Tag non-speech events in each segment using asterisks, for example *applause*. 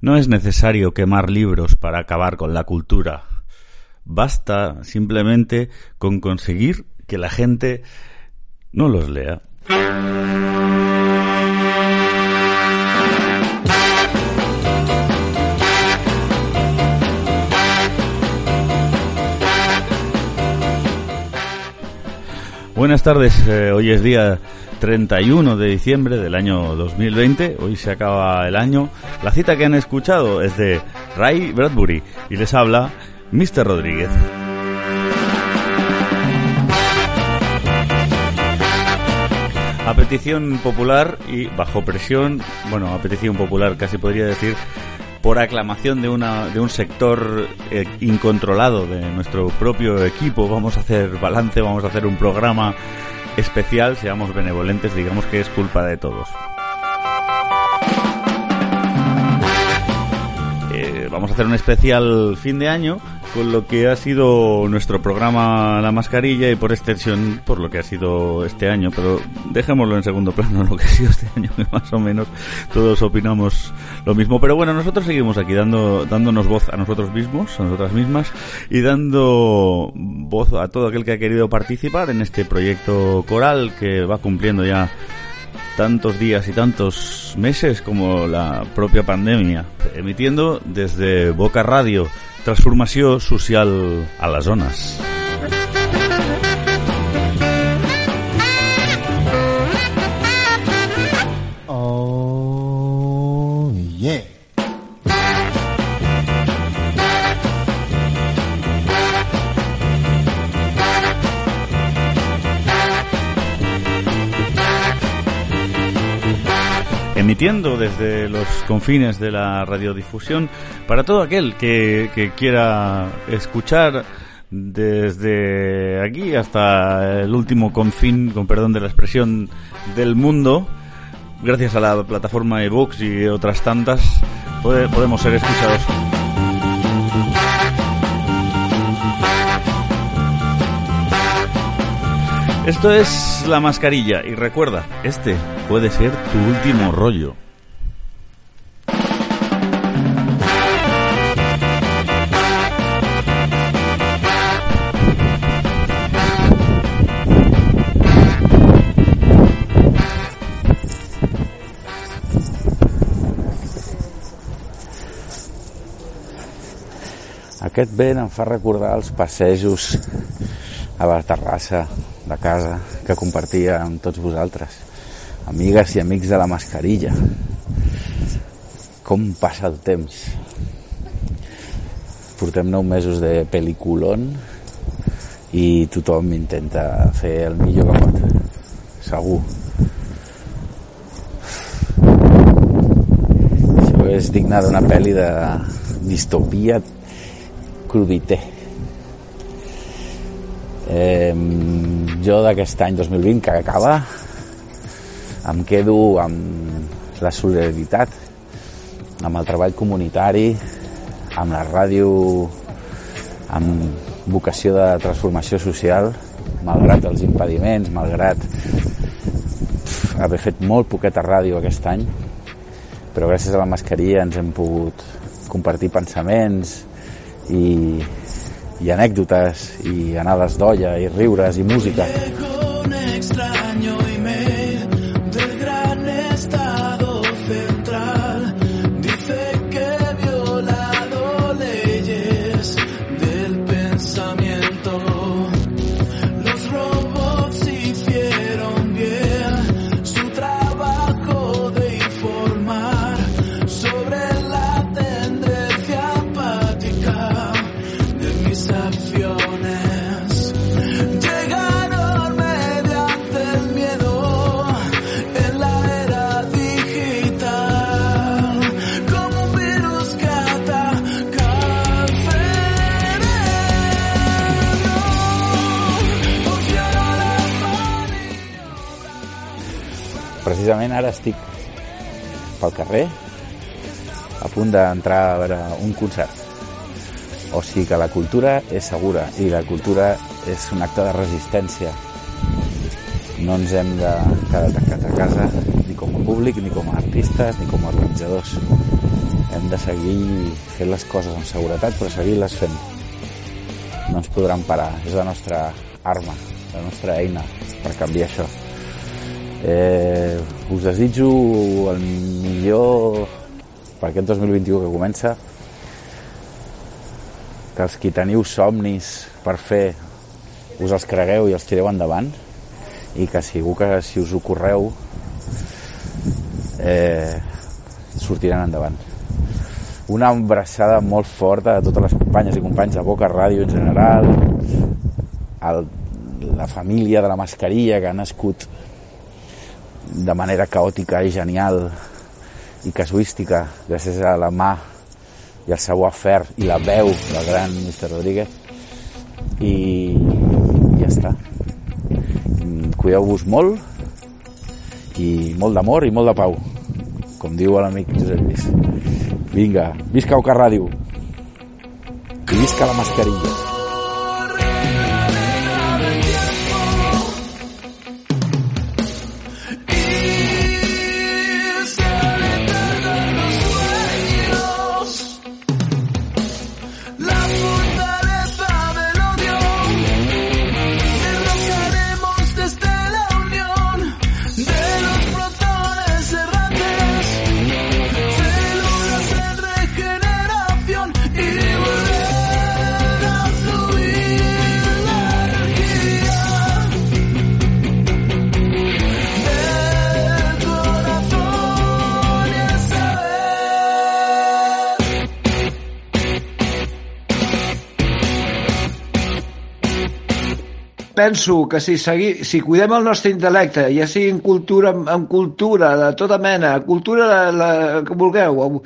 No es necesario quemar libros para acabar con la cultura. Basta simplemente con conseguir que la gente no los lea. Buenas tardes, eh, hoy es día 31 de diciembre del año 2020, hoy se acaba el año. La cita que han escuchado es de Ray Bradbury y les habla Mr. Rodríguez. A petición popular y bajo presión, bueno, a petición popular casi podría decir, por aclamación de, una, de un sector eh, incontrolado de nuestro propio equipo, vamos a hacer balance, vamos a hacer un programa especial, seamos benevolentes, digamos que es culpa de todos. Eh, vamos a hacer un especial fin de año con lo que ha sido nuestro programa La Mascarilla y por extensión por lo que ha sido este año, pero dejémoslo en segundo plano *laughs* lo que ha sido este año, que más o menos todos opinamos lo mismo. Pero bueno, nosotros seguimos aquí dando, dándonos voz a nosotros mismos, a nosotras mismas, y dando voz a todo aquel que ha querido participar en este proyecto coral que va cumpliendo ya tantos días y tantos meses como la propia pandemia, emitiendo desde Boca Radio transformació social a les zones. Desde los confines de la radiodifusión para todo aquel que, quiera escuchar desde aquí hasta el último confín, con perdón de la expresión, del mundo. Gracias a la plataforma evox y otras tantas, podemos ser escuchados. Esto es la mascarilla y recuerda, este puede ser tu último rollo. Aquest vent em fa recordar els passejos a la terrassa de casa que compartia amb tots vosaltres, amigues i amics de la mascarilla. Com passa el temps. Portem nou mesos de pel·liculon i tothom intenta fer el millor que pot. Segur. Això és digne d'una pel·li de distopia cruditer. Eh, jo d'aquest any 2020 que acaba em quedo amb la solidaritat, amb el treball comunitari, amb la ràdio, amb vocació de transformació social, malgrat els impediments, malgrat haver fet molt poqueta ràdio aquest any, però gràcies a la mascarilla ens hem pogut compartir pensaments i, i anècdotes i anades d'olla i riures i música. Con extraño email Precisament ara estic pel carrer a punt d'entrar a veure un concert. O sigui que la cultura és segura i la cultura és un acte de resistència. No ens hem de quedar tancats a casa ni com a públic, ni com a artistes, ni com a organitzadors. hem de seguir fent les coses amb seguretat, però seguir-les fent. No ens podran parar, és la nostra arma, la nostra eina per canviar això. Eh, us desitjo el millor per aquest 2021 que comença, que els qui teniu somnis per fer us els cregueu i els tireu endavant. I que segur que si us ho correu eh, sortiran endavant. Una abraçada molt forta a totes les companyes i companys de Boca Ràdio en general, el, la família de la mascarilla que ha nascut de manera caòtica i genial i casuística gràcies a la mà i al seu afer i la veu del gran Mr. Rodríguez i ja està cuideu-vos molt i molt d'amor i molt de pau com diu l'amic Josep Lluís Vinga, visca Oca Ràdio. I visca la mascarilla. Penso que si, segui, si cuidem el nostre intel·lecte, ja sigui en cultura, en cultura de tota mena, cultura la, la, que vulgueu, au-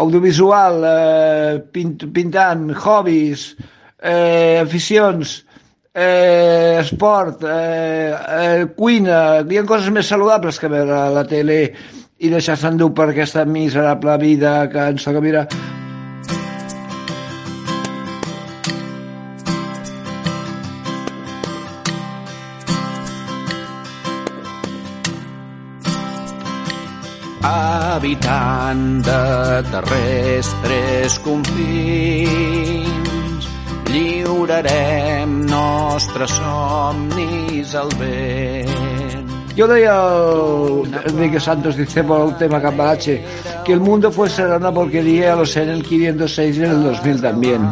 audiovisual, eh, pint, pintant, hobbies, eh, aficions, eh, esport, eh, eh, cuina, hi ha coses més saludables que veure la tele i deixar-se endur per aquesta miserable vida que ens toca mirar. Habitant de terrestres confins, lliurarem nostres somnis al vent. Yo leía al Enrique Santos dice por el tema Cambalache que el mundo fue será una porquería, lo sé en el 506 y en el 2000 también.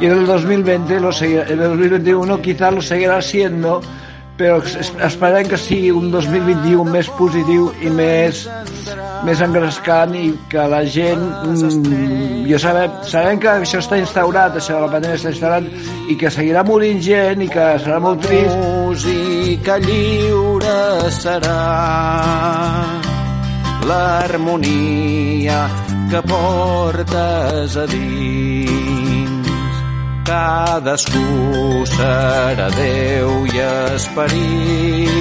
Y en el 2020, lo seguirá- en el 2021 quizás lo seguirá siendo, però es- esperem que sigui un 2021 més positiu i més, més engrescant i que la gent... Mm, jo sabem, sabem que això està instaurat, això de la pandèmia està instaurat i que seguirà morint gent i que serà molt trist. Música lliure serà l'harmonia que portes a dins. Cadascú serà Déu i esperit.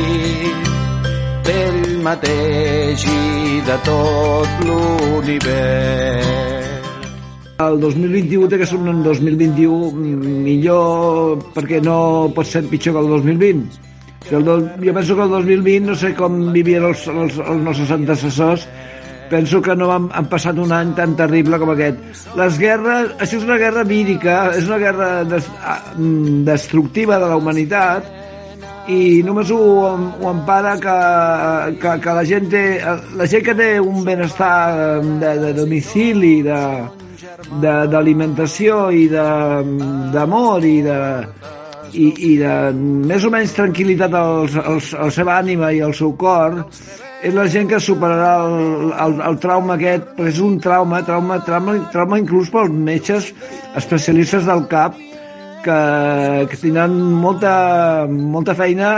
D'ell mateix i de tot l'univers. El 2021 té que ser un 2021 millor perquè no pot ser pitjor que el 2020. Si el do, jo penso que el 2020, no sé com vivien els, els, els nostres antecessors, penso que no han, han passat un any tan terrible com aquest. Les guerres, això és una guerra vírica, és una guerra des, mm, destructiva de la humanitat, i només ho, ho empara que, que, que la gent té, la gent que té un benestar de, de domicili, d'alimentació i d'amor i de, i, i de més o menys tranquil·litat al, al, a la seva ànima i al seu cor és la gent que superarà el, el, el trauma aquest, és un trauma, trauma, trauma, trauma inclús pels metges especialistes del cap que, que tindran molta, molta feina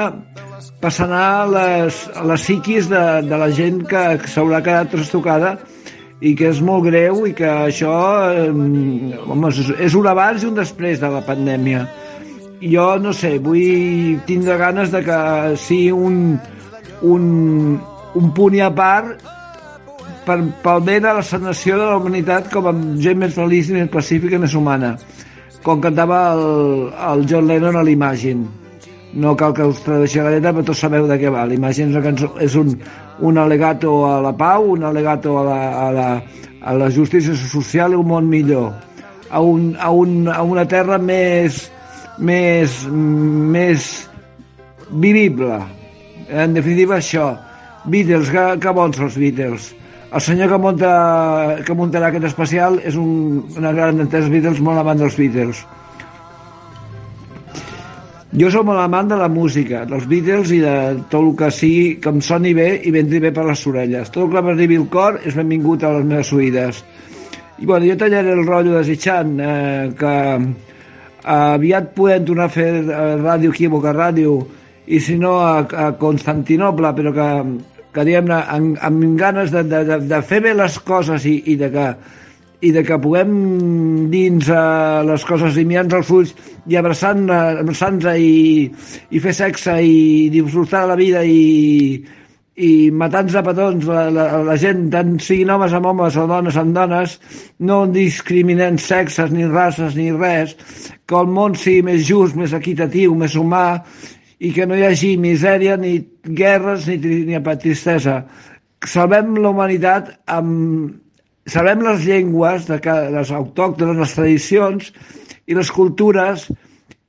per sanar les, les psiquis de, de la gent que, s'haurà quedat trastocada i que és molt greu i que això eh, home, és un abans i un després de la pandèmia. Jo no sé, vull tindre ganes de que sigui un, un, un punt i a part per, pel bé de la sanació de la humanitat com a gent més feliç i més pacífica i més humana com cantava el, el John Lennon a l'Imagine no cal que us tradueixi la lletra, però tots sabeu de què va. L'Imagine és, una cançó, és un, un al·legato a la pau, un al·legato a la, a la, a la justícia social i un món millor, a, un, a, un, a una terra més, més, més vivible. En definitiva, això. Beatles, que, que bons els Beatles. El senyor que, munta, que muntarà aquest especial és un, una gran entesa Beatles, molt amant dels Beatles. Jo som molt amant de la música, dels Beatles i de tot el que sigui que em soni bé i ventri bé per les orelles. Tot el que m'arribi al cor és benvingut a les meves oïdes. I bueno, jo tallaré el rotllo desitjant eh, que aviat podem tornar a fer eh, ràdio aquí a Boca Ràdio i si no a, a Constantinople, però que, que diguem-ne, amb, amb ganes de, de, de, fer bé les coses i, i de que i de que puguem dins eh, les coses i mirant els ulls i abraçant-nos abraçant i, i fer sexe i disfrutar de la vida i, i matar-nos a petons la, la, la gent, tant siguin homes amb homes o dones amb dones, no discriminant sexes ni races ni res, que el món sigui més just, més equitatiu, més humà i que no hi hagi misèria ni guerres ni, ni tristesa. Salvem la humanitat amb, sabem les llengües, de cada, les autòctones, les tradicions i les cultures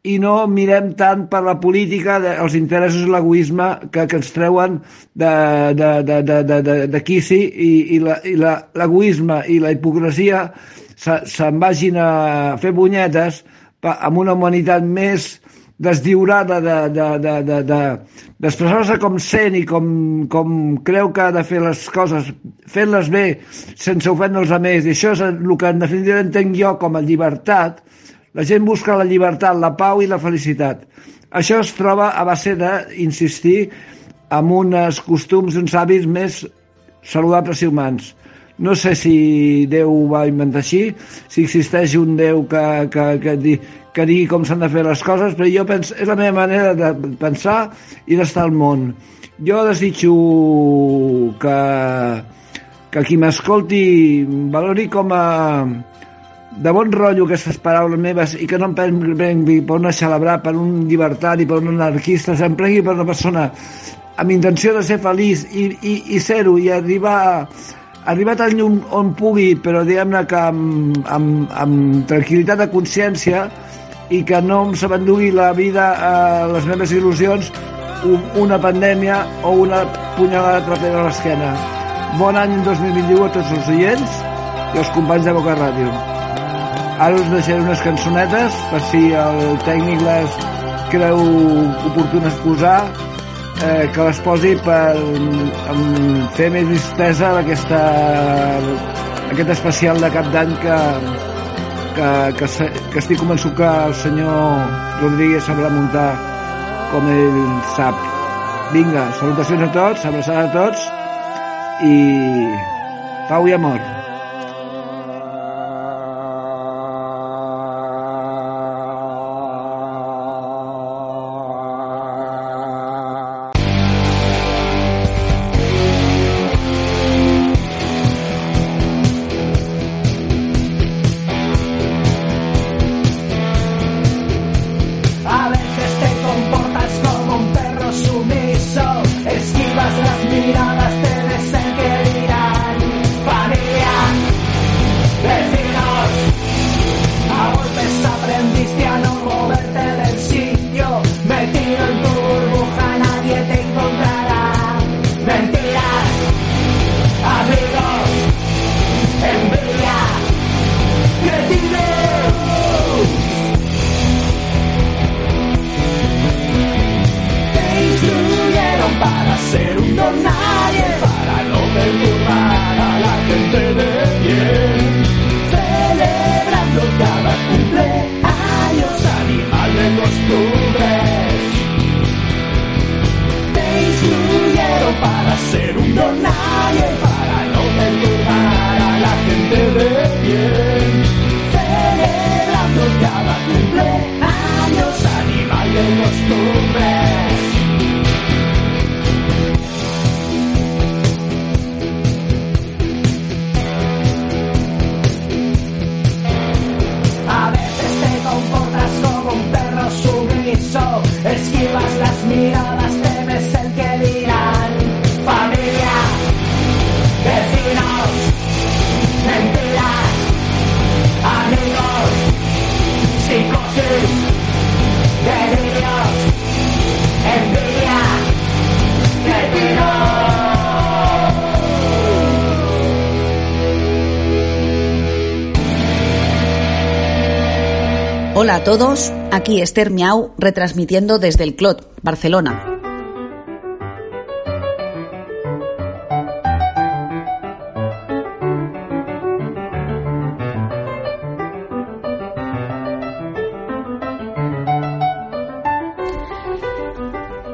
i no mirem tant per la política, els interessos i l'egoisme que, que ens treuen de quici i, i l'egoisme i la hipocresia se'n se vagin a fer bunyetes amb una humanitat més desdiurada d'expressar-se de, de, de, de, com sent i com, com creu que ha de fer les coses, fent-les bé, sense ofendre els altres. I això és el que en definitiva entenc jo com a llibertat. La gent busca la llibertat, la pau i la felicitat. Això es troba a base d'insistir en uns costums, uns hàbits més saludables i humans. No sé si Déu ho va inventar així, si existeix un Déu que, que, que, que digui com s'han de fer les coses, però jo penso, és la meva manera de pensar i d'estar al món. Jo desitjo que, que qui m'escolti valori com a de bon rotllo aquestes paraules meves i que no em prengui per una celebrar, per un llibertari, per un anarquista, se'm prengui per una persona amb intenció de ser feliç i, i, i ser-ho i arribar arribar tan llum on pugui, però diguem-ne que amb, amb, amb tranquil·litat de consciència i que no em s'abandugui la vida a les meves il·lusions una pandèmia o una punyalada trapera a l'esquena. Bon any 2021 a tots els oients i els companys de Boca Ràdio. Ara us deixaré unes cançonetes per si el tècnic les creu oportunes posar eh, que les posi per um, fer més distesa aquesta, aquest especial de cap d'any que, que, que, que estic convençut que el senyor Rodríguez sabrà muntar com ell sap. Vinga, salutacions a tots, abraçada a tots i pau i amor. Todos, aquí Esther Miau retransmitiendo desde el Clot, Barcelona.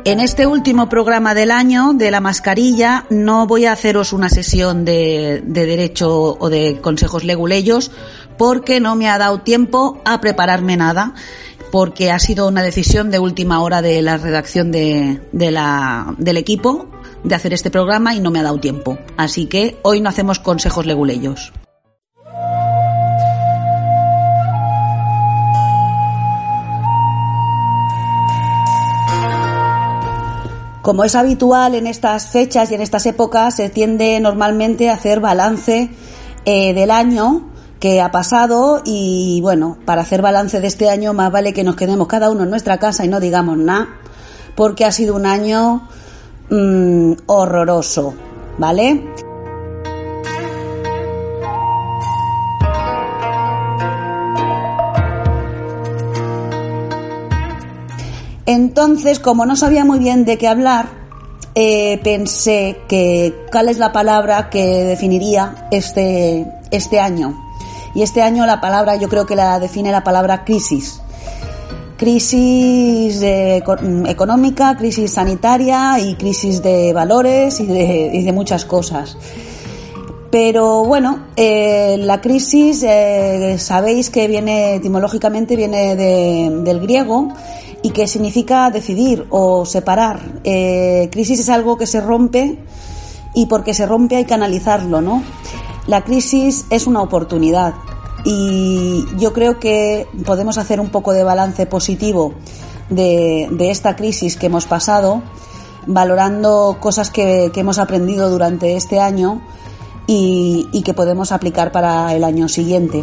En este último programa del año de la mascarilla no voy a haceros una sesión de, de derecho o de consejos leguleyos porque no me ha dado tiempo a prepararme nada porque ha sido una decisión de última hora de la redacción de, de la, del equipo de hacer este programa y no me ha dado tiempo. Así que hoy no hacemos consejos leguleyos. Como es habitual en estas fechas y en estas épocas, se tiende normalmente a hacer balance eh, del año que ha pasado y bueno, para hacer balance de este año más vale que nos quedemos cada uno en nuestra casa y no digamos nada, porque ha sido un año mm, horroroso, ¿vale? Entonces, como no sabía muy bien de qué hablar, eh, pensé que cuál es la palabra que definiría este, este año. Y este año la palabra yo creo que la define la palabra crisis. Crisis eh, eco- económica, crisis sanitaria y crisis de valores y de, muchas cosas. Pero bueno, eh, la crisis, sabéis que viene etimológicamente viene de- del griego y que significa decidir o separar. Eh, crisis es algo que se rompe y porque se rompe hay que analizarlo, ¿no? La crisis es una oportunidad y yo creo que podemos hacer un poco de balance positivo de, esta crisis que hemos pasado, valorando cosas que, hemos aprendido durante este año y que podemos aplicar para el año siguiente.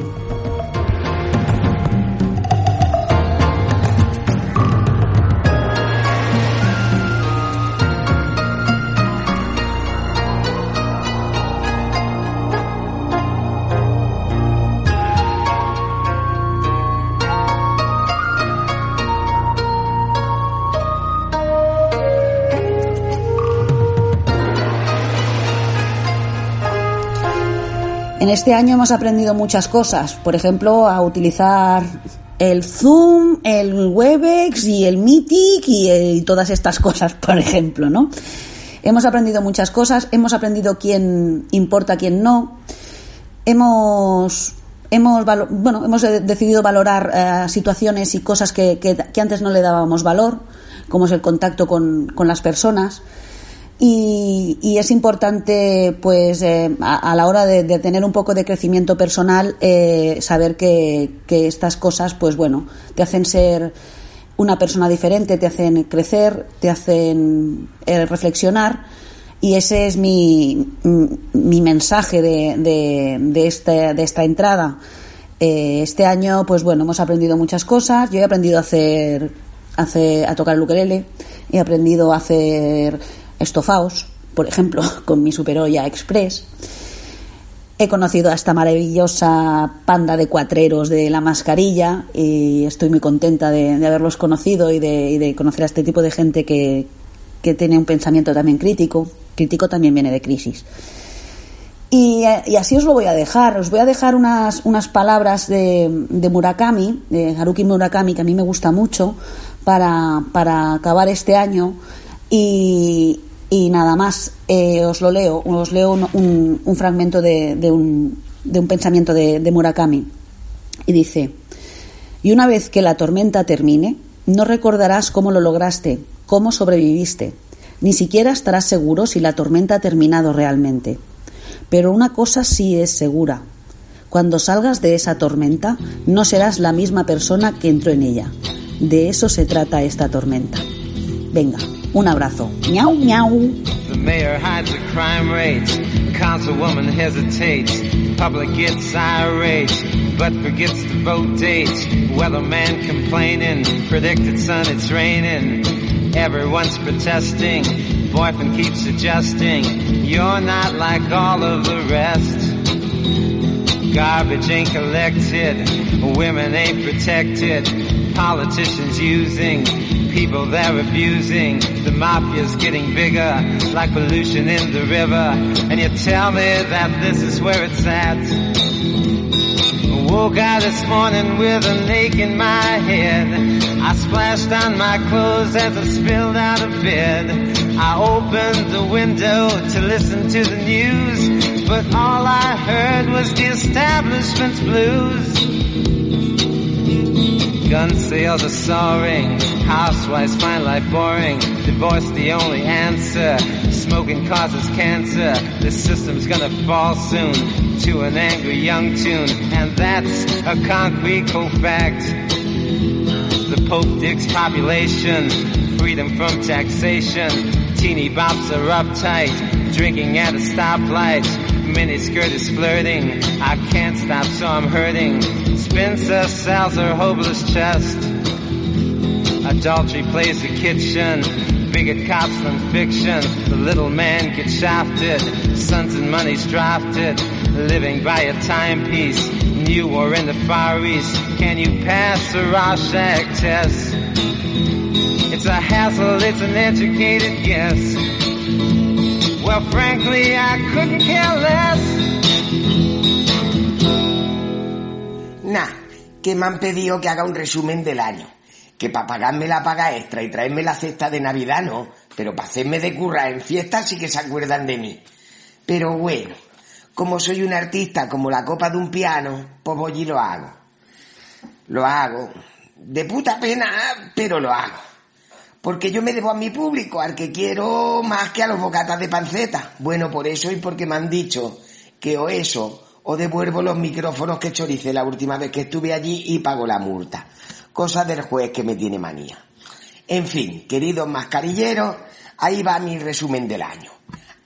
En este año hemos aprendido muchas cosas, por ejemplo, a utilizar el Zoom, el Webex y el Meetic y, eh, y todas estas *laughs* cosas, por ejemplo, ¿no? Hemos aprendido muchas cosas, hemos aprendido quién importa, quién no. Hemos hemos bueno, hemos de- decidido valorar eh, situaciones y cosas que, que- que antes no le dábamos valor, como es el contacto con, con las personas. Y, es importante, pues, eh, a, la hora de, tener un poco de crecimiento personal, eh, saber que, estas cosas, pues bueno, te hacen ser una persona diferente, te hacen crecer, te hacen eh, reflexionar. Y ese es mi, mi mensaje de, de, de esta, de esta entrada. Eh, este año, pues bueno, hemos aprendido muchas cosas. Yo he aprendido a hacer, a hacer- a tocar el ukelele, he aprendido a hacer estofaos, por ejemplo, *laughs* con mi Superolla Express. He conocido a esta maravillosa panda de cuatreros de la mascarilla y estoy muy contenta de, haberlos conocido y de, conocer a este tipo de gente que, que tiene un pensamiento también crítico. Crítico también viene de crisis. Y, y así os lo voy a dejar. Os voy a dejar unas, unas palabras de, de Murakami, de Haruki Murakami, que a mí me gusta mucho, para, para acabar este año. Y, y nada más, eh, os lo leo. Os leo un, un- fragmento de, de un, de un pensamiento de, de Murakami. Y dice, y una vez que la tormenta termine, no recordarás cómo lo lograste, cómo sobreviviste. Ni siquiera estarás seguro si la tormenta ha terminado realmente. Pero una cosa sí es segura. Cuando salgas de esa tormenta, no serás la misma persona que entró en ella. De eso se trata esta tormenta. Venga, un abrazo. Miau, miau. The mayor hides the crime rates. Councilwoman hesitates. Public gets irate, but forgets to vote dates. Weatherman complaining. Predicted sun, it's raining. Everyone's protesting. Boyfriend keeps adjusting. You're not like all of the rest. Garbage ain't collected, women ain't protected, politicians using people they're abusing. The mafia's getting bigger, like pollution in the river. And you tell me that this is where it's at. Woke out this morning with an ache in my head. I splashed on my clothes as I spilled out of bed. I opened the window to listen to the news, but all I heard was the establishment's blues. Gun sales are soaring, housewives find life boring, divorce the only answer, smoking causes cancer, the system's gonna fall soon to an angry young tune, and that's a concrete cold fact. The Pope digs population, freedom from taxation, teeny bops are uptight, drinking at a stoplight, miniskirt is flirting, I can't stop so I'm hurting, Spencer sells her hopeless chest. Adultery plays the kitchen. Bigger cops than fiction. The little man gets shafted. Sons and money's drafted. Living by a timepiece. New war in the Far East. Can you pass the Rorschach test? It's a hassle, it's an educated guess. Well, frankly, I couldn't care less. Nah, que me han pedido que haga un resumen del año. Que para pagarme la paga extra y traerme la cesta de Navidad no, pero para hacerme de curra en fiestas sí que se acuerdan de mí. Pero bueno, como soy un artista como la copa de un piano, pues voy y lo hago. Lo hago. De puta pena, pero lo hago. Porque yo me debo a mi público, al que quiero más que a los bocatas de panceta. Bueno, por eso y porque me han dicho que o eso o devuelvo los micrófonos que choricé la última vez que estuve allí y pago la multa. Cosa del juez que me tiene manía. En fin, queridos mascarilleros, ahí va mi resumen del año.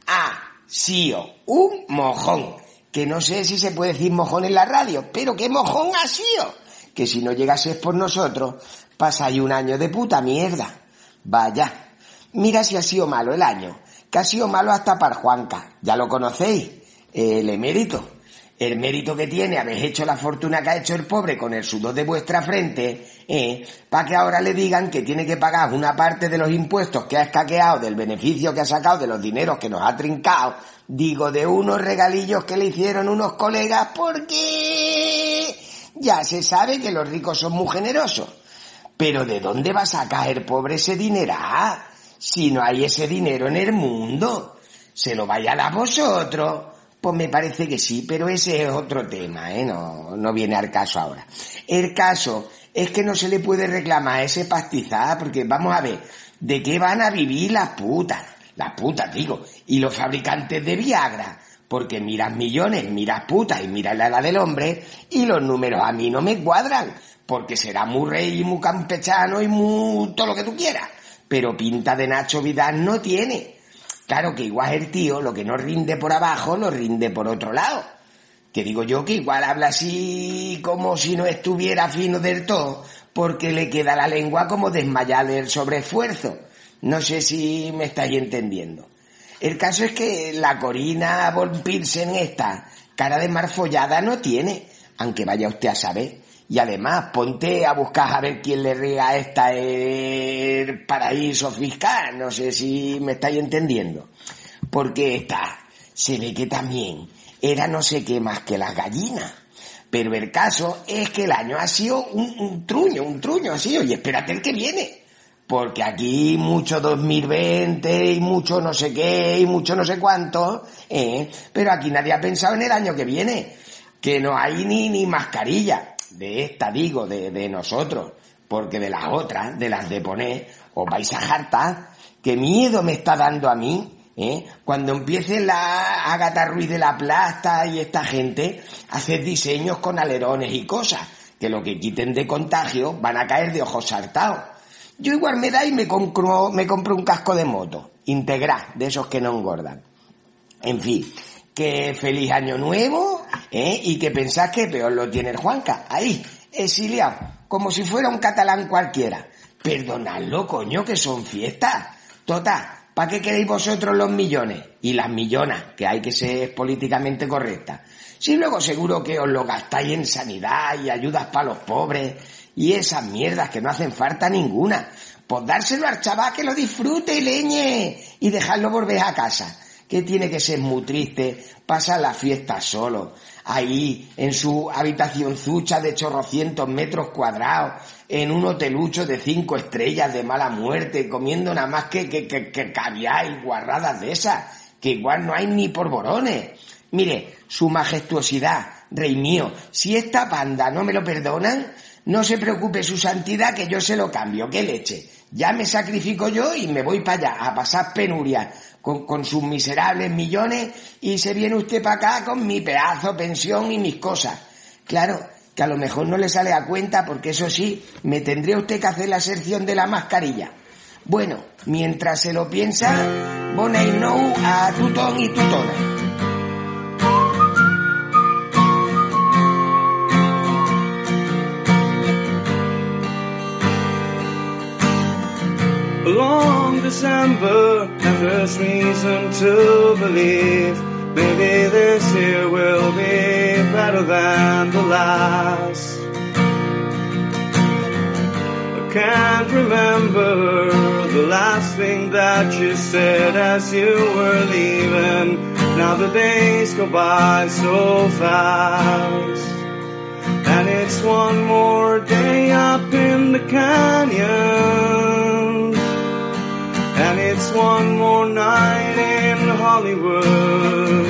Ha sido un mojón. Que no sé si se puede decir mojón en la radio, pero qué mojón ha sido. Que si no llegases por nosotros, pasáis un año de puta mierda. Vaya. Mira si ha sido malo el año. Que ha sido malo hasta para Juanca. Ya lo conocéis. El emérito el mérito que tiene habéis hecho la fortuna que ha hecho el pobre con el sudor de vuestra frente, eh, para que ahora le digan que tiene que pagar una parte de los impuestos que ha escaqueado, del beneficio que ha sacado, de los dineros que nos ha trincado, digo, de unos regalillos que le hicieron unos colegas, porque ya se sabe que los ricos son muy generosos. Pero ¿de dónde va a el pobre ese dinero? Si no hay ese dinero en el mundo, se lo vaya a vosotros. Pues me parece que sí, pero ese es otro tema, ¿eh? No, no viene al caso ahora. El caso es que no se le puede reclamar ese pastizal, porque vamos a ver, ¿de qué van a vivir las putas? Las putas, digo, y los fabricantes de Viagra. Porque miras millones, miras putas y miras la edad del hombre, y los números a mí no me cuadran, porque será muy rey y muy campechano y muy todo lo que tú quieras. Pero pinta de Nacho Vidal no tiene. Claro que igual el tío lo que no rinde por abajo lo rinde por otro lado. Que digo yo que igual habla así como si no estuviera fino del todo, porque le queda la lengua como desmayada del sobreesfuerzo. No sé si me estáis entendiendo. El caso es que la Corina von Pilsen esta, cara de marfollada no tiene, aunque vaya usted a saber. Y además, ponte a buscar a ver quién le riega a esta el paraíso fiscal. No sé si me estáis entendiendo. Porque esta se ve que también era no sé qué más que las gallinas. Pero el caso es que el año ha sido un, truño, un truño así. Oye, espérate el que viene. Porque aquí mucho 2020 y mucho no sé qué y mucho no sé cuánto, ¿eh? Pero aquí nadie ha pensado en el año que viene. Que no hay ni, ni mascarilla de esta digo, de, de nosotros, porque de las otras, de las de poner, os vais a hartar, qué miedo me está dando a mí, ¿eh? Cuando empiece la Agatha Ruiz de la Plasta y esta gente a hacer diseños con alerones y cosas, que lo que quiten de contagio van a caer de ojos saltados. Yo igual me da y me compro, me compro un casco de moto, integral, de esos que no engordan. En fin, que feliz año nuevo, ¿eh? Y que pensás que peor lo tiene el Juanca, ahí, exiliado, como si fuera un catalán cualquiera. Perdonadlo, coño, que son fiestas. Tota, ¿Para qué queréis vosotros los millones? Y las millonas, que hay que ser políticamente correcta. Si luego seguro que os lo gastáis en sanidad y ayudas para los pobres y esas mierdas que no hacen falta ninguna. Pues dárselo al chaval que lo disfrute leñe y dejarlo volver a casa. Que tiene que ser muy triste pasar la fiesta solo, ahí en su habitación zucha de chorrocientos metros cuadrados, en un hotelucho de cinco estrellas de mala muerte, comiendo nada más que, que, que, que caviar y guarradas de esas, que igual no hay ni por borones. Mire, su majestuosidad, rey mío, si esta banda no me lo perdonan, no se preocupe su santidad que yo se lo cambio, qué leche. Ya me sacrifico yo y me voy para allá a pasar penuria con, con sus miserables millones y se viene usted para acá con mi pedazo, pensión y mis cosas. Claro, que a lo mejor no le sale a cuenta porque eso sí, me tendría usted que hacer la sección de la mascarilla. Bueno, mientras se lo piensa, Bona y No a tutón y tutona. A long December, and there's reason to believe maybe this year will be better than the last. I can't remember the last thing that you said as you were leaving. Now the days go by so fast. And it's one more day up in the canyon. One more night in Hollywood.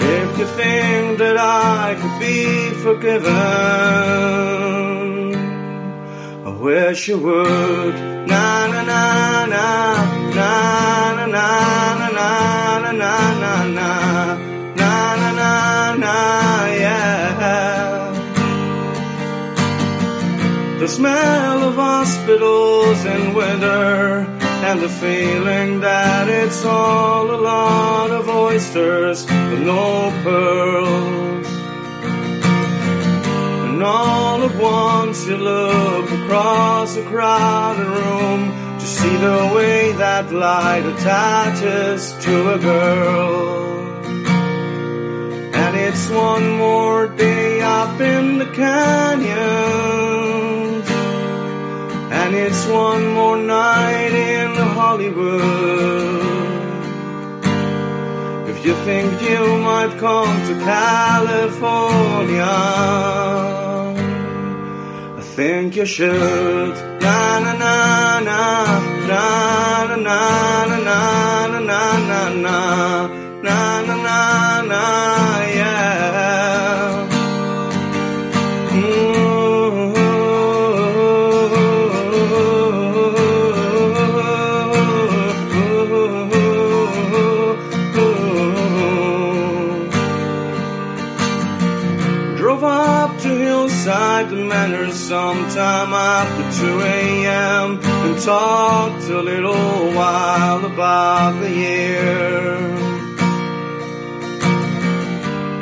If you think that I could be forgiven, I wish you would. Na na na na na na na na na na na na The smell of hospitals in winter and the feeling that it's all a lot of oysters but no pearls. And all at once you look across a crowded room to see the way that light attaches to a girl. And it's one more day up in the canyons. And it's one more night in Hollywood. If you think you might come to California, I think you should. Sometime after 2 a.m. and talked a little while about the year.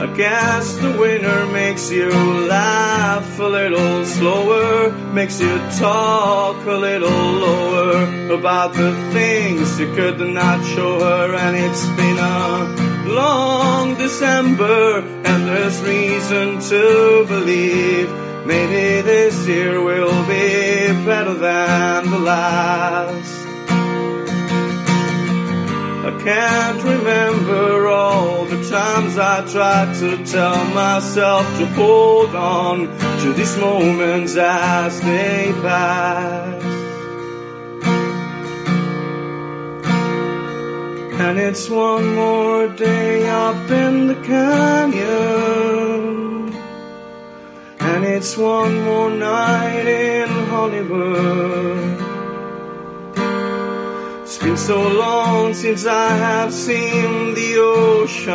I guess the winter makes you laugh a little slower, makes you talk a little lower about the things you could not show her, and it's been a long December, and there's reason to believe maybe this year will be better than the last. I can't remember all the times I tried to tell myself to hold on to these moments as they pass. And it's one more day up in the canyon. And it's one more night in Hollywood. It's been so long since I have seen the ocean.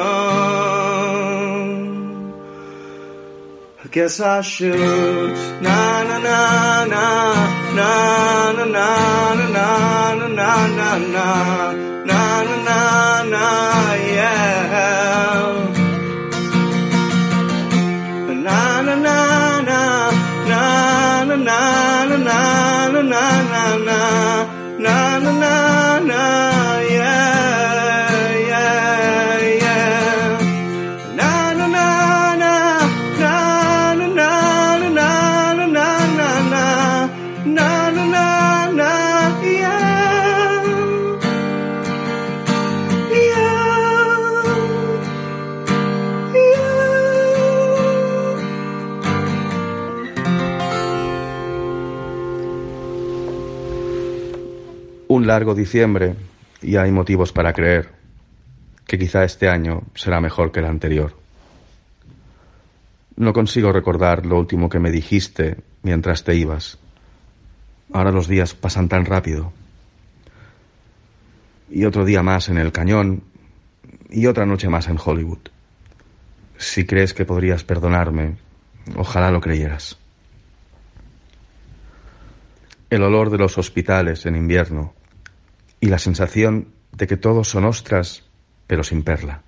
I guess I should. Na na na na na na na na na na na na largo diciembre y hay motivos para creer que quizá este año será mejor que el anterior. No consigo recordar lo último que me dijiste mientras te ibas. Ahora los días pasan tan rápido. Y otro día más en el cañón y otra noche más en Hollywood. Si crees que podrías perdonarme, ojalá lo creyeras. El olor de los hospitales en invierno y la sensación de que todos son ostras, pero sin perla.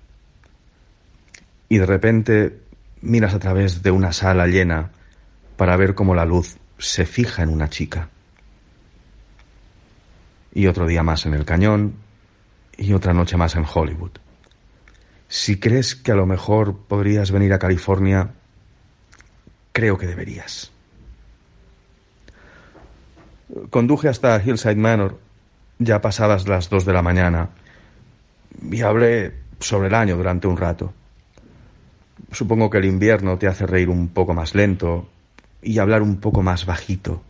Y de repente miras a través de una sala llena para ver cómo la luz se fija en una chica. Y otro día más en el cañón y otra noche más en Hollywood. Si crees que a lo mejor podrías venir a California, creo que deberías. Conduje hasta Hillside Manor ya pasadas las dos de la mañana y hablé sobre el año durante un rato. Supongo que el invierno te hace reír un poco más lento y hablar un poco más bajito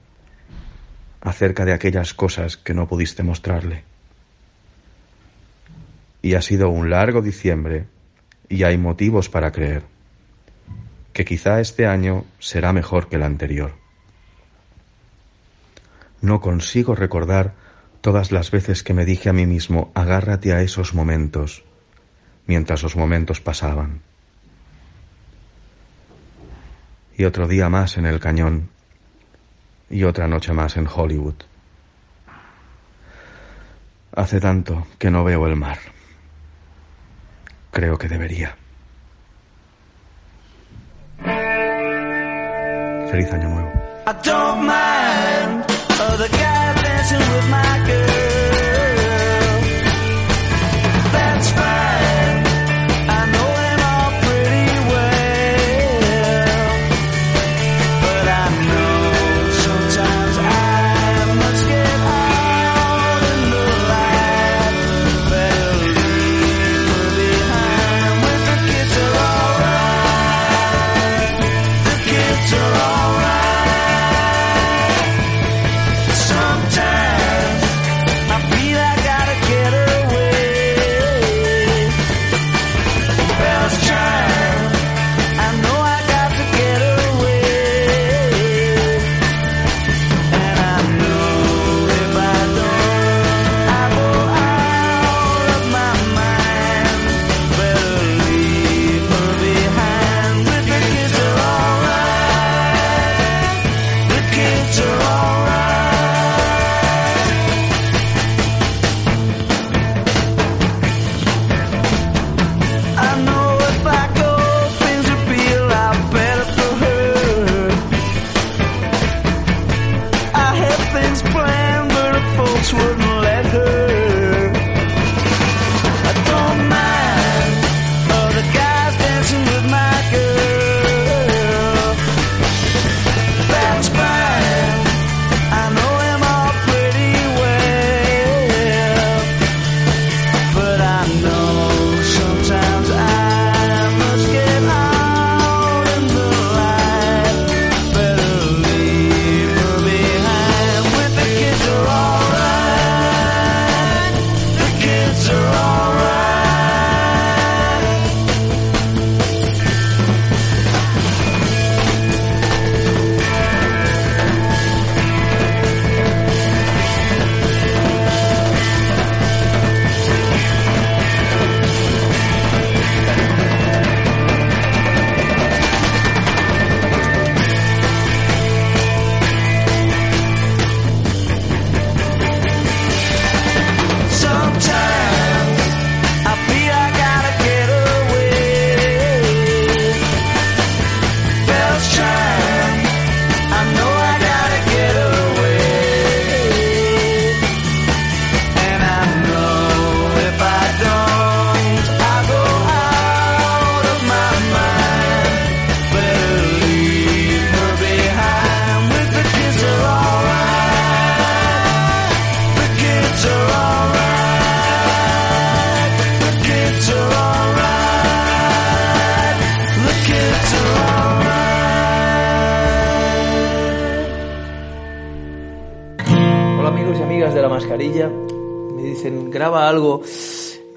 acerca de aquellas cosas que no pudiste mostrarle. Y ha sido un largo diciembre y hay motivos para creer que quizá este año será mejor que el anterior. No consigo recordar todas las veces que me dije a mí mismo, agárrate a esos momentos, mientras los momentos pasaban y otro día más en el cañón y otra noche más en Hollywood. Hace tanto que no veo el mar. Creo que debería. Feliz año nuevo. With my girl.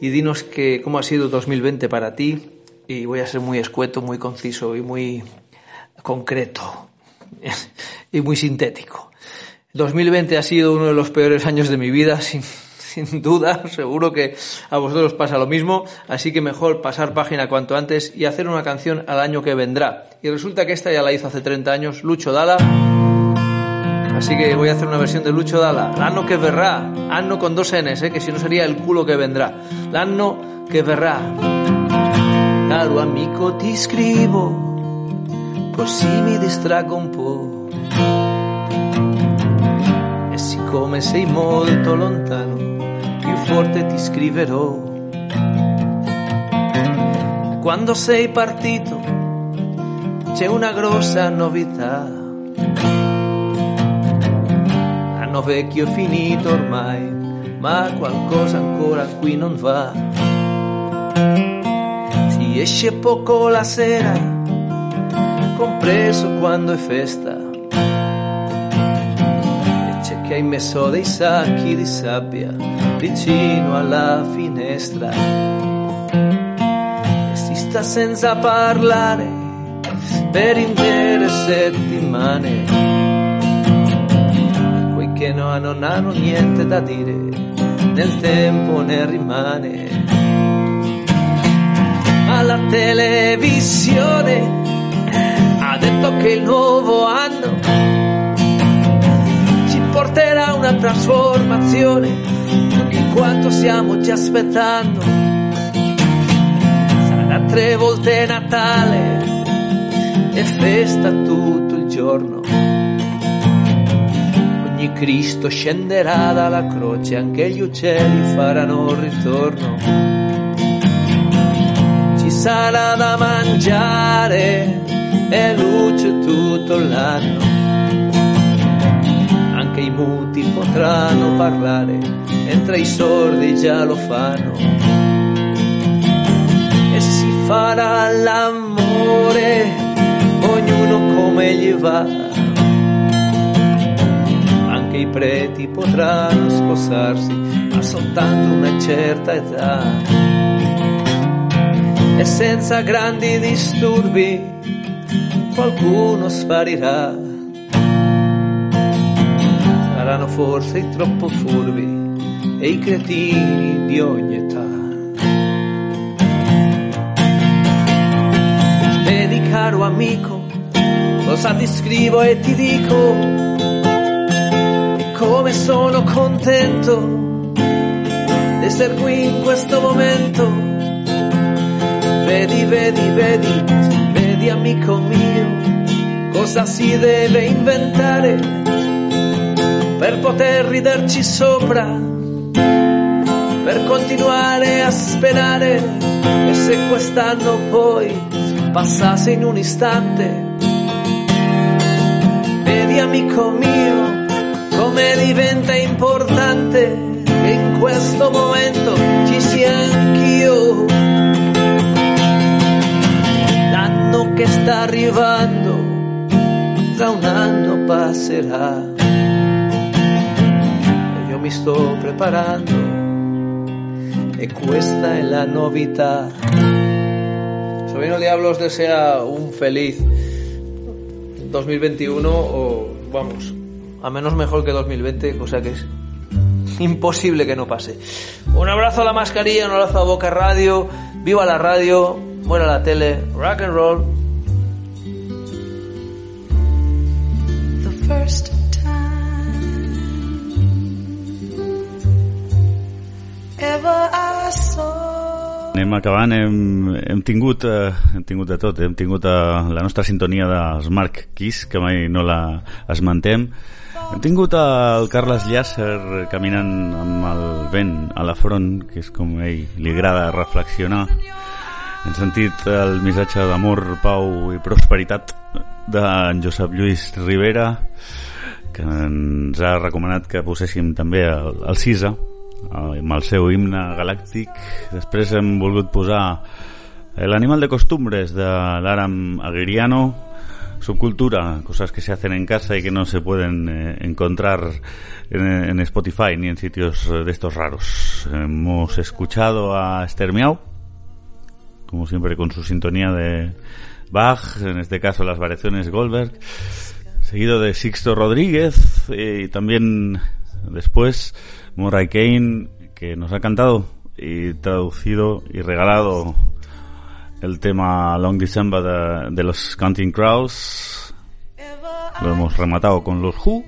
Y dinos que, cómo ha sido 2020 para ti. Y voy a ser muy escueto, muy conciso y muy concreto *laughs* y muy sintético. 2020 ha sido uno de los peores años de mi vida, *laughs* sin, sin duda. Seguro que a vosotros pasa lo mismo. Así que mejor pasar página cuanto antes y hacer una canción al año que vendrá. Y resulta que esta ya la hizo hace 30 años Lucho Dala. Así que voy a hacer una versión de Lucho Dalla. L'anno che verrà. Anno con dos N's, eh, que si no sería el culo que vendrá. L'anno che verrà. Caro amico ti scrivo, si mi distraggo un po'. E siccome sei molto lontano, più forte ti scriverò. Quando sei partito, c'è una grossa novità. L'anno vecchio finito ormai, ma qualcosa ancora qui non va. Si esce poco la sera, compreso quando è festa. E c'è chi ha messo dei sacchi di sabbia vicino alla finestra. E si sta senza parlare per intere settimane che no, non hanno niente da dire, nel tempo ne rimane. Ma la televisione ha detto che il nuovo anno ci porterà una trasformazione di quanto stiamo già aspettando. Sarà tre volte Natale e festa tutto il giorno ogni Cristo scenderà dalla croce, anche gli uccelli faranno ritorno. Ci sarà da mangiare e luce tutto l'anno. Anche i muti potranno parlare, mentre i sordi già lo fanno. E si farà l'amore, ognuno come gli va anche i preti potranno sposarsi, ma soltanto una certa età. E senza grandi disturbi qualcuno sparirà. Saranno forse i troppo furbi e i cretini di ogni età. Vedi caro amico, cosa ti scrivo e ti dico come sono contento di essere qui in questo momento. Vedi, vedi, vedi, vedi amico mio, cosa si deve inventare per poter riderci sopra, per continuare a sperare e se quest'anno poi passasse in un istante. Vedi amico mio, come diventa importante in questo momento ci sia anch'io. L'anno che sta arrivando, tra un anno passerà. E io mi sto preparando e questa è la novità. Sobrino Diablos desea un feliz 2021 o vamos, a menos mejor que 2020, cosa que es imposible que no pase. Un abrazo a la mascarilla, un abrazo a Boca Radio, viva la radio, muera la tele, rock and roll. The first time ever I saw Anem acabant, hem, hem tingut eh, hem tingut de tot, hem tingut eh, la nostra sintonia dels Mark Kiss, que mai no la esmentem. Hem tingut el Carles Llàcer caminant amb el vent a la front, que és com a ell li agrada reflexionar. Hem sentit el missatge d'amor, pau i prosperitat d'en Josep Lluís Rivera, que ens ha recomanat que poséssim també el, el Cisa, amb el seu himne galàctic. Després hem volgut posar L'animal de costumbres de l'Aram Aguiriano, subcultura, cosas que se hacen en casa y que no se pueden eh, encontrar en, en Spotify ni en sitios eh, de estos raros. Hemos escuchado a Esther Miau, como siempre con su sintonía de Bach, en este caso las variaciones Goldberg, seguido de Sixto Rodríguez eh, y también después Murray Kane, que nos ha cantado y traducido y regalado el tema Long December de, de los Counting Crows. Lo hemos rematado con los Who.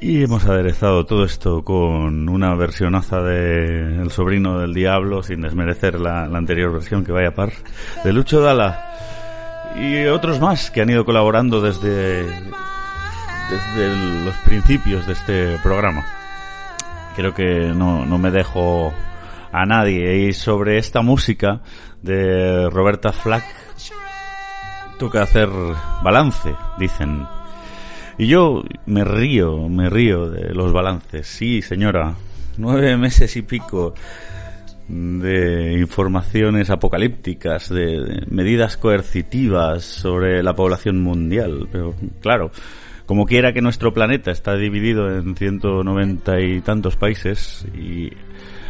Y hemos aderezado todo esto con una versionaza de El sobrino del diablo, sin desmerecer la, anterior versión que vaya a par, de Lucho Dalla. Y otros más que han ido colaborando desde, desde los principios de este programa. Creo que no, no me dejo a nadie. Y sobre esta música de Roberta Flack, toca hacer balance, dicen. Y yo me río, me río de los balances. Sí, señora, nueve meses y pico de informaciones apocalípticas, de, medidas coercitivas sobre la población mundial. Pero claro, como quiera que nuestro planeta está dividido en 190 y tantos países y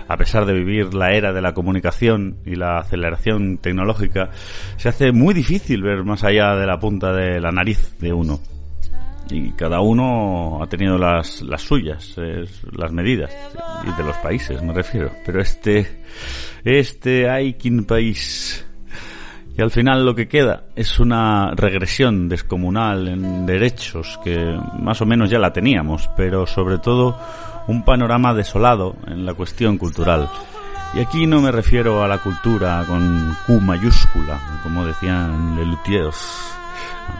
a pesar de vivir la era de la comunicación y la aceleración tecnológica, se hace muy difícil ver más allá de la punta de la nariz de uno. Y cada uno ha tenido las, las suyas, es, las medidas, y de los países me refiero. Pero este, este Aikin país, y al final lo que queda es una regresión descomunal en derechos que más o menos ya la teníamos, pero sobre todo un panorama desolado en la cuestión cultural. Y aquí no me refiero a la cultura con Q mayúscula, como decían Lelutiers.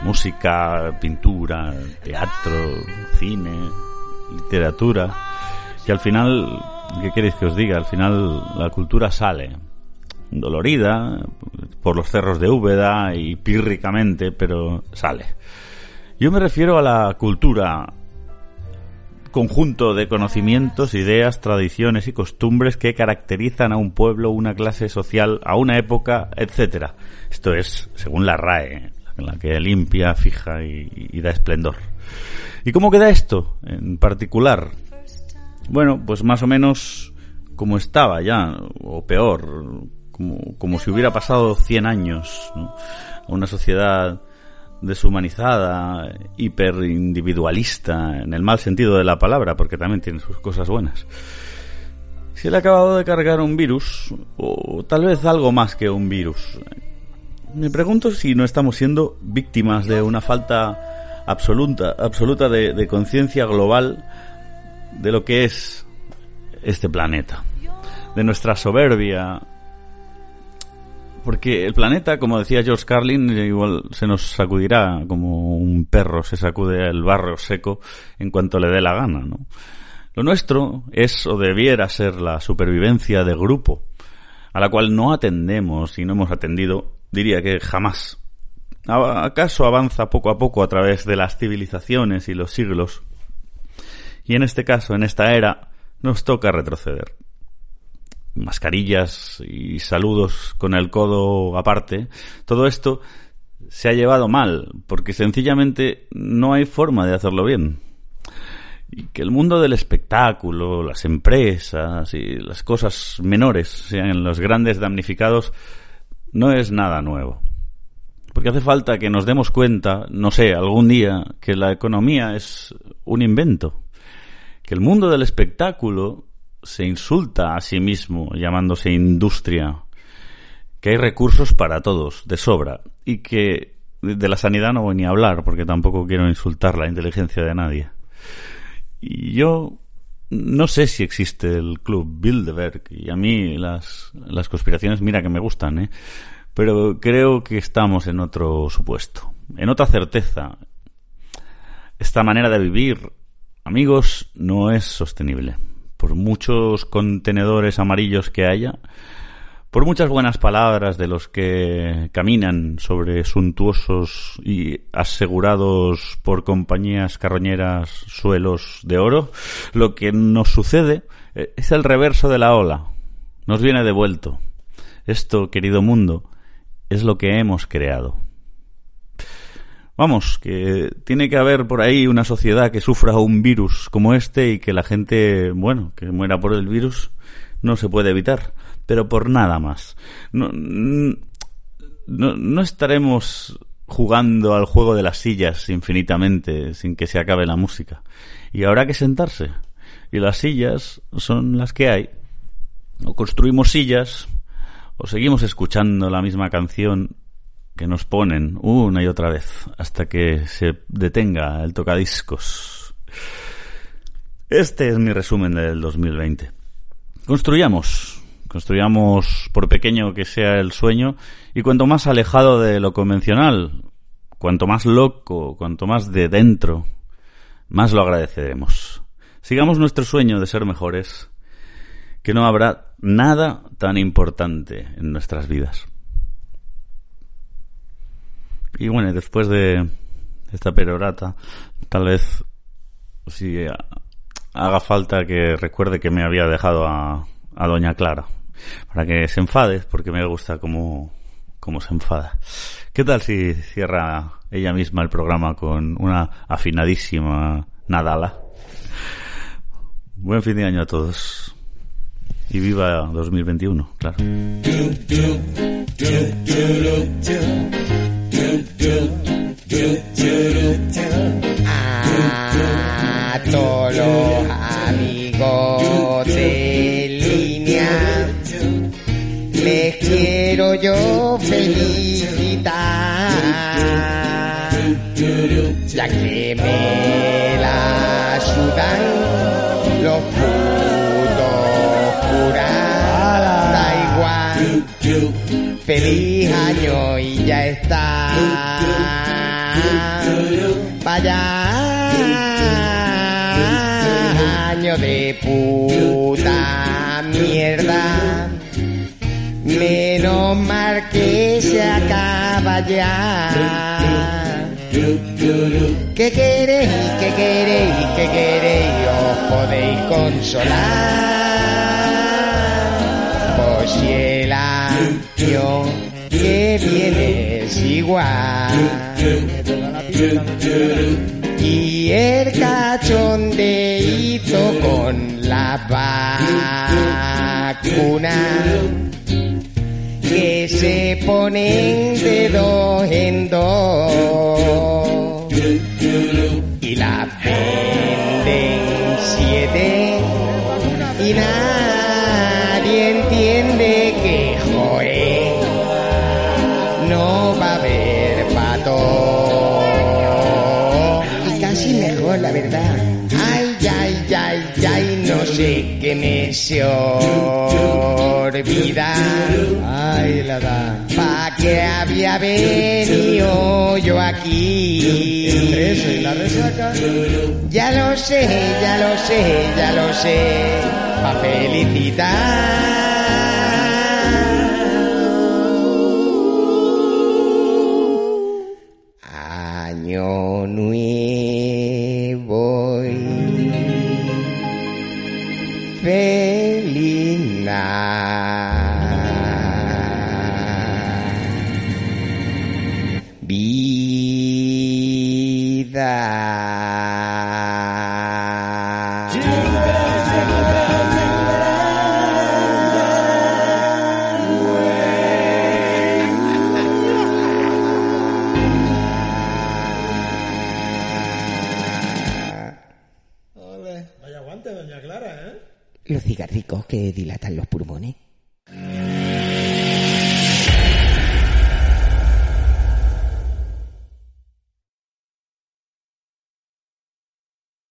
Música, pintura, teatro, cine, literatura. Que al final, ¿qué queréis que os diga? Al final la cultura sale dolorida por los cerros de Úbeda y pírricamente, pero sale. Yo me refiero a la cultura conjunto de conocimientos, ideas, tradiciones y costumbres que caracterizan a un pueblo, una clase social, a una época, etcétera. Esto es, según la RAE, en la que limpia, fija y, y da esplendor. ¿Y cómo queda esto en particular? Bueno, pues más o menos como estaba ya, o peor, como, como si hubiera pasado 100 años, ¿no? una sociedad deshumanizada, hiperindividualista, en el mal sentido de la palabra, porque también tiene sus cosas buenas. Si le ha acabado de cargar un virus, o tal vez algo más que un virus, me pregunto si no estamos siendo víctimas de una falta absoluta, absoluta de, de conciencia global de lo que es este planeta, de nuestra soberbia, porque el planeta, como decía George Carlin, igual se nos sacudirá como un perro se sacude el barro seco en cuanto le dé la gana, ¿no? Lo nuestro es o debiera ser la supervivencia de grupo, a la cual no atendemos y no hemos atendido, diría que jamás. ¿Acaso avanza poco a poco a través de las civilizaciones y los siglos? Y en este caso, en esta era, nos toca retroceder mascarillas y saludos con el codo aparte, todo esto se ha llevado mal, porque sencillamente no hay forma de hacerlo bien. Y que el mundo del espectáculo, las empresas y las cosas menores sean los grandes damnificados, no es nada nuevo. Porque hace falta que nos demos cuenta, no sé, algún día, que la economía es un invento. Que el mundo del espectáculo se insulta a sí mismo llamándose industria, que hay recursos para todos, de sobra, y que de la sanidad no voy ni a hablar, porque tampoco quiero insultar la inteligencia de nadie. Y yo no sé si existe el club Bilderberg, y a mí las, las conspiraciones, mira que me gustan, ¿eh? pero creo que estamos en otro supuesto, en otra certeza. Esta manera de vivir, amigos, no es sostenible por muchos contenedores amarillos que haya, por muchas buenas palabras de los que caminan sobre suntuosos y asegurados por compañías carroñeras suelos de oro, lo que nos sucede eh, es el reverso de la ola. Nos viene devuelto. Esto, querido mundo, es lo que hemos creado. Vamos, que tiene que haber por ahí una sociedad que sufra un virus como este y que la gente, bueno, que muera por el virus no se puede evitar, pero por nada más. No, no, no estaremos jugando al juego de las sillas infinitamente sin que se acabe la música. Y habrá que sentarse. Y las sillas son las que hay. O construimos sillas o seguimos escuchando la misma canción que nos ponen una y otra vez hasta que se detenga el tocadiscos. Este es mi resumen del 2020. Construyamos, construyamos por pequeño que sea el sueño y cuanto más alejado de lo convencional, cuanto más loco, cuanto más de dentro, más lo agradeceremos. Sigamos nuestro sueño de ser mejores, que no habrá nada tan importante en nuestras vidas. Y bueno, después de esta perorata, tal vez si haga falta que recuerde que me había dejado a, Doña Clara, para que se enfade, porque me gusta cómo, cómo se enfada. ¿Qué tal si cierra ella misma el programa con una afinadísima Nadala? Buen fin de año a todos. Y viva 2021, claro. A todos los amigos de línea les quiero yo felicitar ya que me la sudan los putos curas. Da igual feliz *laughs* año y ya está vaya año de puta mierda menos mal que se acaba ya ¿Qué queréis? ¿Qué queréis? ¿Qué queréis? Os podéis consolar. Pues si el año que viene es igual. Y el cachondeíto con la vacuna que se ponen de dos en dos qué me se olvida ay la da pa que había venido yo aquí la resaca. ya lo sé, ya lo sé, ya lo sé, pa' felicitar.